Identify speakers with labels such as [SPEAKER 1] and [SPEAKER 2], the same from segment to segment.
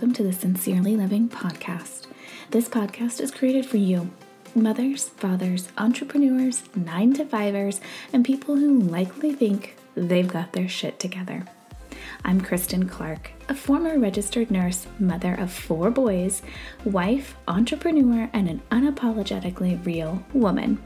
[SPEAKER 1] welcome to the Sincerely Living podcast. This podcast is created for you, mothers, fathers, entrepreneurs, nine to fivers, and people who likely think they've got their shit together. I'm Kristen Clark, a former registered nurse, mother of four boys, wife, entrepreneur, and an unapologetically real woman.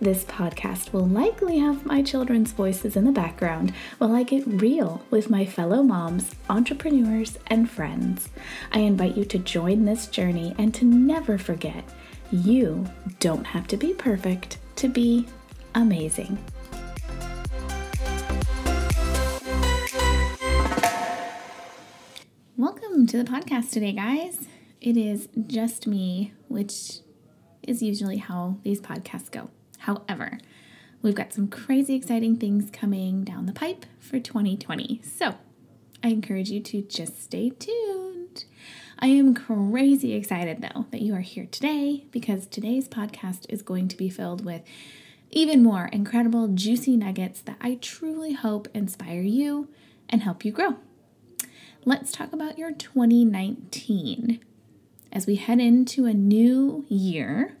[SPEAKER 1] This podcast will likely have my children's voices in the background while I get real with my fellow moms, entrepreneurs, and friends. I invite you to join this journey and to never forget you don't have to be perfect to be amazing. Welcome to the podcast today, guys. It is just me, which is usually how these podcasts go. However, we've got some crazy exciting things coming down the pipe for 2020. So I encourage you to just stay tuned. I am crazy excited though that you are here today because today's podcast is going to be filled with even more incredible, juicy nuggets that I truly hope inspire you and help you grow let's talk about your 2019. As we head into a new year,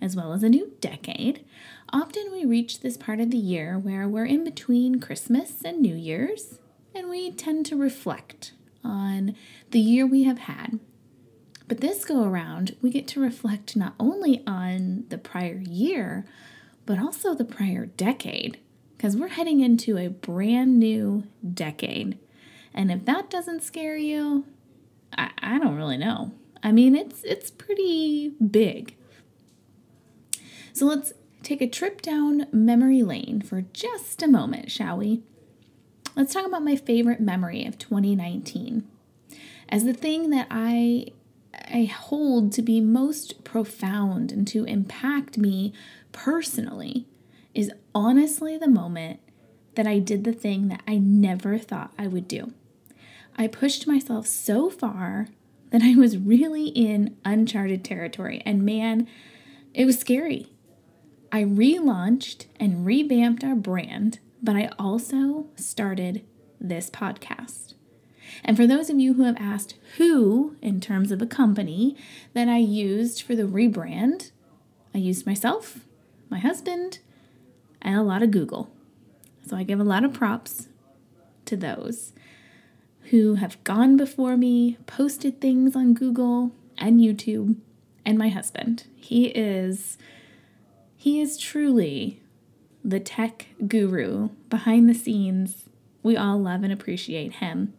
[SPEAKER 1] as well as a new decade, often we reach this part of the year where we're in between Christmas and New Year's, and we tend to reflect on the year we have had. But this go around, we get to reflect not only on the prior year, but also the prior decade, because we're heading into a brand new decade. And if that doesn't scare you, I, I don't really know. I mean, it's it's pretty big. So let's take a trip down memory lane for just a moment, shall we? Let's talk about my favorite memory of 2019 as the thing that I I hold to be most profound and to impact me personally is honestly the moment that I did the thing that I never thought I would do. I pushed myself so far that I was really in uncharted territory. And man, it was scary. I relaunched and revamped our brand, but I also started this podcast. And for those of you who have asked who, in terms of a company, that I used for the rebrand, I used myself, my husband, and a lot of Google. So I give a lot of props to those who have gone before me, posted things on Google and YouTube, and my husband. He is he is truly the tech guru behind the scenes. We all love and appreciate him.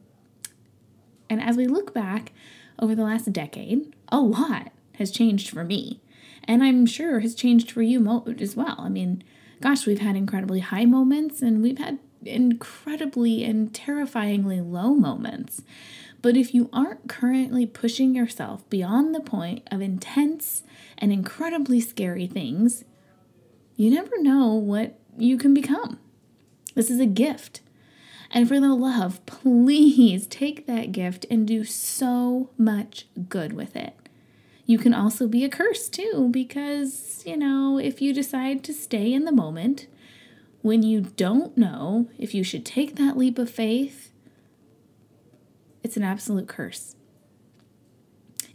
[SPEAKER 1] And as we look back over the last decade, a lot has changed for me. And I'm sure has changed for you as well. I mean, gosh, we've had incredibly high moments and we've had incredibly and terrifyingly low moments. But if you aren't currently pushing yourself beyond the point of intense and incredibly scary things, you never know what you can become. This is a gift. And for the love, please take that gift and do so much good with it. You can also be a curse too, because, you know, if you decide to stay in the moment, when you don't know if you should take that leap of faith, it's an absolute curse.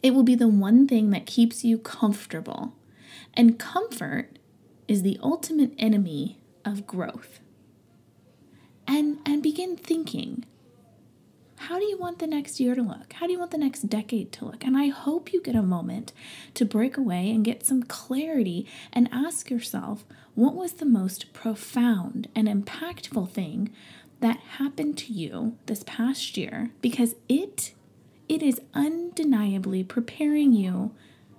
[SPEAKER 1] It will be the one thing that keeps you comfortable. And comfort is the ultimate enemy of growth. And, and begin thinking how do you want the next year to look? How do you want the next decade to look? And I hope you get a moment to break away and get some clarity and ask yourself what was the most profound and impactful thing that happened to you this past year because it it is undeniably preparing you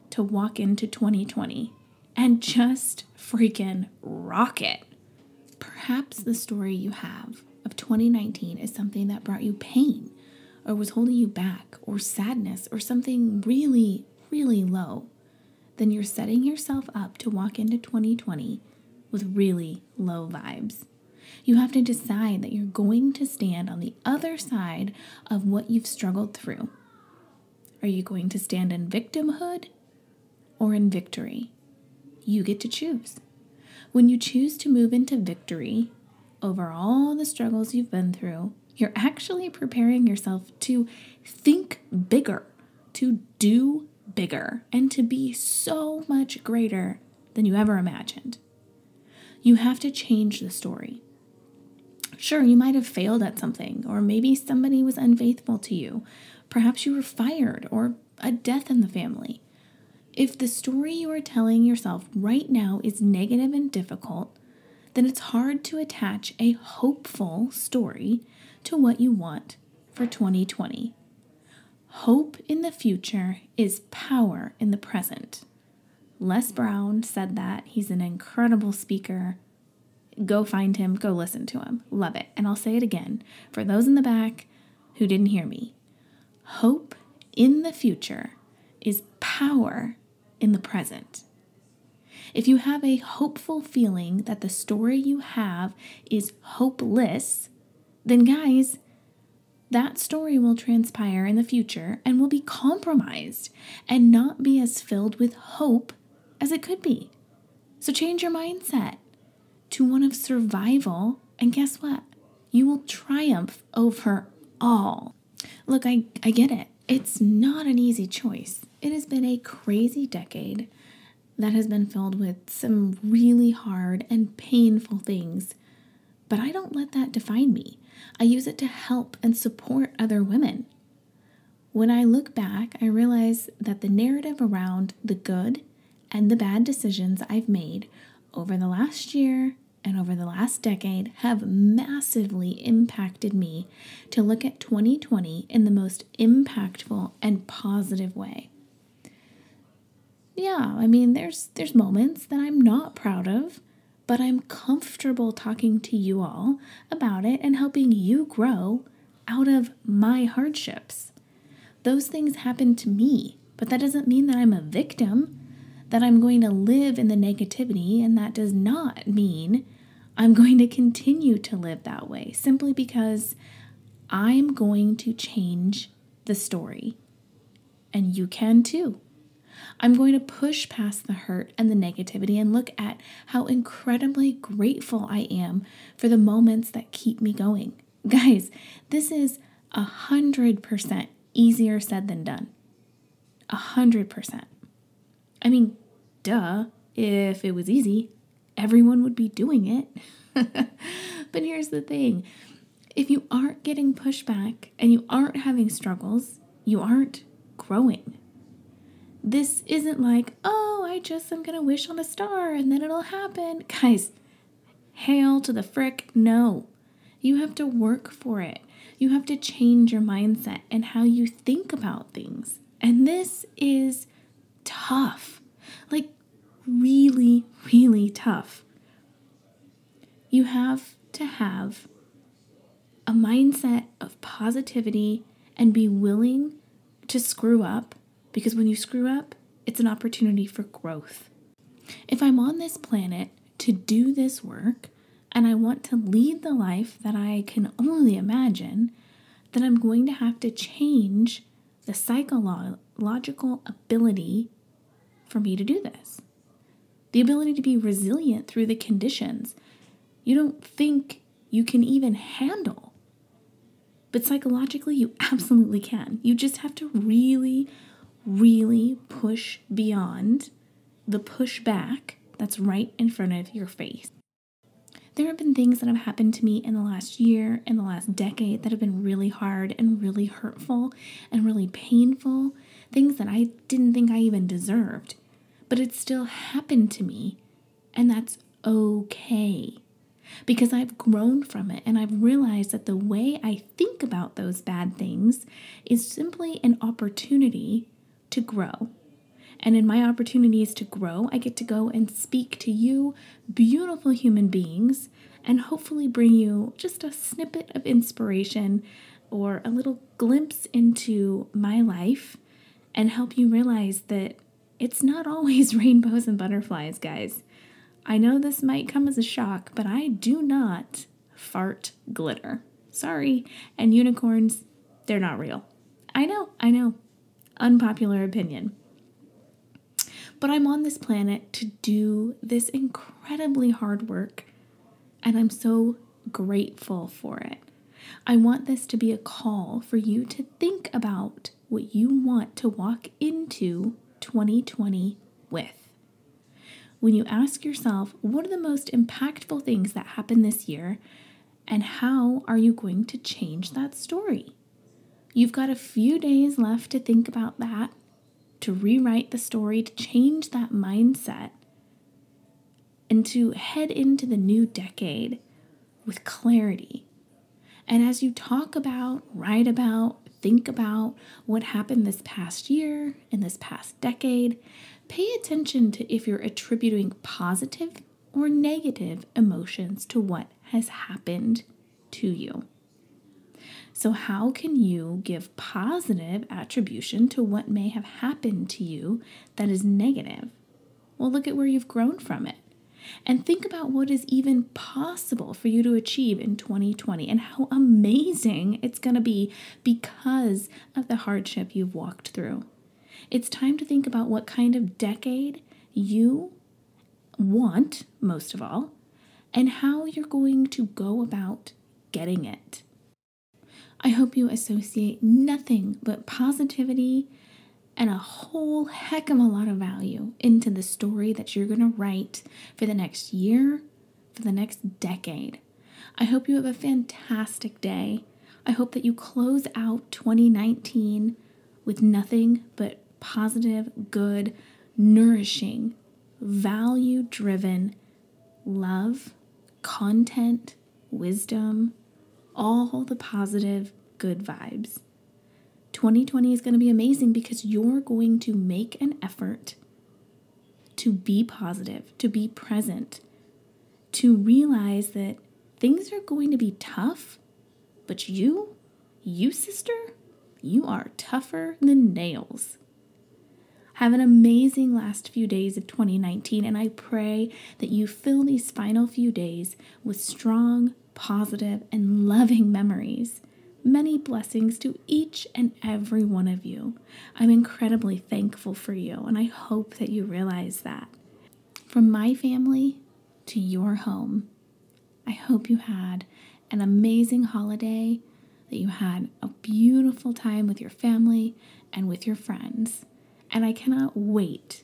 [SPEAKER 1] to walk into 2020 and just freaking rock it. Perhaps the story you have of 2019 is something that brought you pain or was holding you back, or sadness, or something really, really low, then you're setting yourself up to walk into 2020 with really low vibes. You have to decide that you're going to stand on the other side of what you've struggled through. Are you going to stand in victimhood or in victory? You get to choose. When you choose to move into victory over all the struggles you've been through, you're actually preparing yourself to think bigger to do bigger and to be so much greater than you ever imagined. You have to change the story. Sure, you might have failed at something, or maybe somebody was unfaithful to you. Perhaps you were fired, or a death in the family. If the story you are telling yourself right now is negative and difficult, then it's hard to attach a hopeful story to what you want for 2020. Hope in the future is power in the present. Les Brown said that. He's an incredible speaker. Go find him, go listen to him. Love it. And I'll say it again for those in the back who didn't hear me. Hope in the future is power in the present. If you have a hopeful feeling that the story you have is hopeless, then guys, that story will transpire in the future and will be compromised and not be as filled with hope as it could be. So change your mindset to one of survival, and guess what? You will triumph over all. Look, I, I get it. It's not an easy choice. It has been a crazy decade that has been filled with some really hard and painful things, but I don't let that define me. I use it to help and support other women. When I look back, I realize that the narrative around the good and the bad decisions I've made over the last year and over the last decade have massively impacted me to look at 2020 in the most impactful and positive way. Yeah, I mean there's there's moments that I'm not proud of, but I'm comfortable talking to you all about it and helping you grow out of my hardships. Those things happen to me, but that doesn't mean that I'm a victim that I'm going to live in the negativity, and that does not mean I'm going to continue to live that way simply because I'm going to change the story. And you can too. I'm going to push past the hurt and the negativity and look at how incredibly grateful I am for the moments that keep me going. Guys, this is a hundred percent easier said than done. A hundred percent. I mean, duh, if it was easy, everyone would be doing it. but here's the thing if you aren't getting pushback and you aren't having struggles, you aren't growing. This isn't like, oh, I just am going to wish on a star and then it'll happen. Guys, hail to the frick, no. You have to work for it. You have to change your mindset and how you think about things. And this is tough. Like, really, really tough. You have to have a mindset of positivity and be willing to screw up because when you screw up, it's an opportunity for growth. If I'm on this planet to do this work and I want to lead the life that I can only imagine, then I'm going to have to change the psychological ability for me to do this the ability to be resilient through the conditions you don't think you can even handle. But psychologically, you absolutely can. You just have to really, really push beyond the pushback that's right in front of your face. There have been things that have happened to me in the last year, in the last decade, that have been really hard and really hurtful and really painful. Things that I didn't think I even deserved but it still happened to me, and that's okay. Because I've grown from it and I've realized that the way I think about those bad things is simply an opportunity to grow. And in my opportunities to grow, I get to go and speak to you, beautiful human beings, and hopefully bring you just a snippet of inspiration or a little glimpse into my life and help you realize that it's not always rainbows and butterflies, guys. I know this might come as a shock, but I do not fart glitter. Sorry. And unicorns, they're not real. I know, I know. Unpopular opinion. But I'm on this planet to do this incredibly hard work, and I'm so grateful for it. I want this to be a call for you to think about what you want to walk into 2020 with. When you ask yourself, what are the most impactful things that happened this year, and how are you going to change that story? You've got a few days left to think about that, to rewrite the story, to change that mindset, and to head into the new decade with clarity. And as you talk about, write about, think about what happened this past year and this past decade, pay attention to if you're attributing positive or negative emotions to what has happened to you. So, how can you give positive attribution to what may have happened to you that is negative? Well, look at where you've grown from it. And think about what is even possible for you to achieve in 2020 and how amazing it's going to be because of the hardship you've walked through. It's time to think about what kind of decade you want, most of all, and how you're going to go about getting it. I hope you associate nothing but positivity and a whole heck of a lot of value into the story that you're going to write for the next year, for the next decade. I hope you have a fantastic day. I hope that you close out 2019 with nothing but positive, good, nourishing, value driven love, content, wisdom, all the positive, good vibes. 2020 is going to be amazing because you're going to make an effort to be positive, to be present, to realize that things are going to be tough, but you, you sister, you are tougher than nails. Have an amazing last few days of 2019, and I pray that you fill these final few days with strong, positive, and loving memories Many blessings to each and every one of you. I'm incredibly thankful for you, and I hope that you realize that. From my family to your home, I hope you had an amazing holiday, that you had a beautiful time with your family and with your friends. And I cannot wait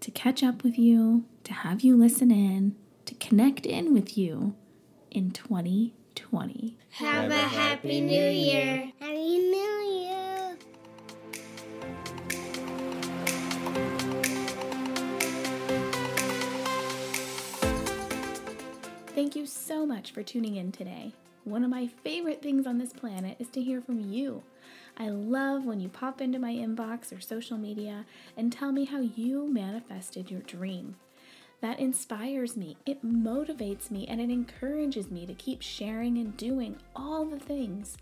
[SPEAKER 1] to catch up with you, to have you listen in, to connect in with you in 2020. 2020.
[SPEAKER 2] Have a happy new year. Happy new year.
[SPEAKER 1] Thank you so much for tuning in today. One of my favorite things on this planet is to hear from you. I love when you pop into my inbox or social media and tell me how you manifested your dream that inspires me, it motivates me, and it encourages me to keep sharing and doing all the things.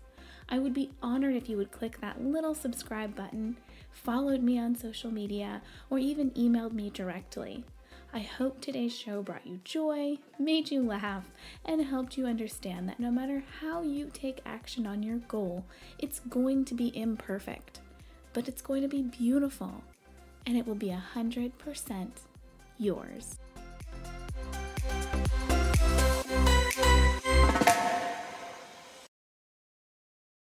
[SPEAKER 1] I would be honored if you would click that little subscribe button, followed me on social media, or even emailed me directly. I hope today's show brought you joy, made you laugh, and helped you understand that no matter how you take action on your goal, it's going to be imperfect, but it's going to be beautiful, and it will be 100% yours.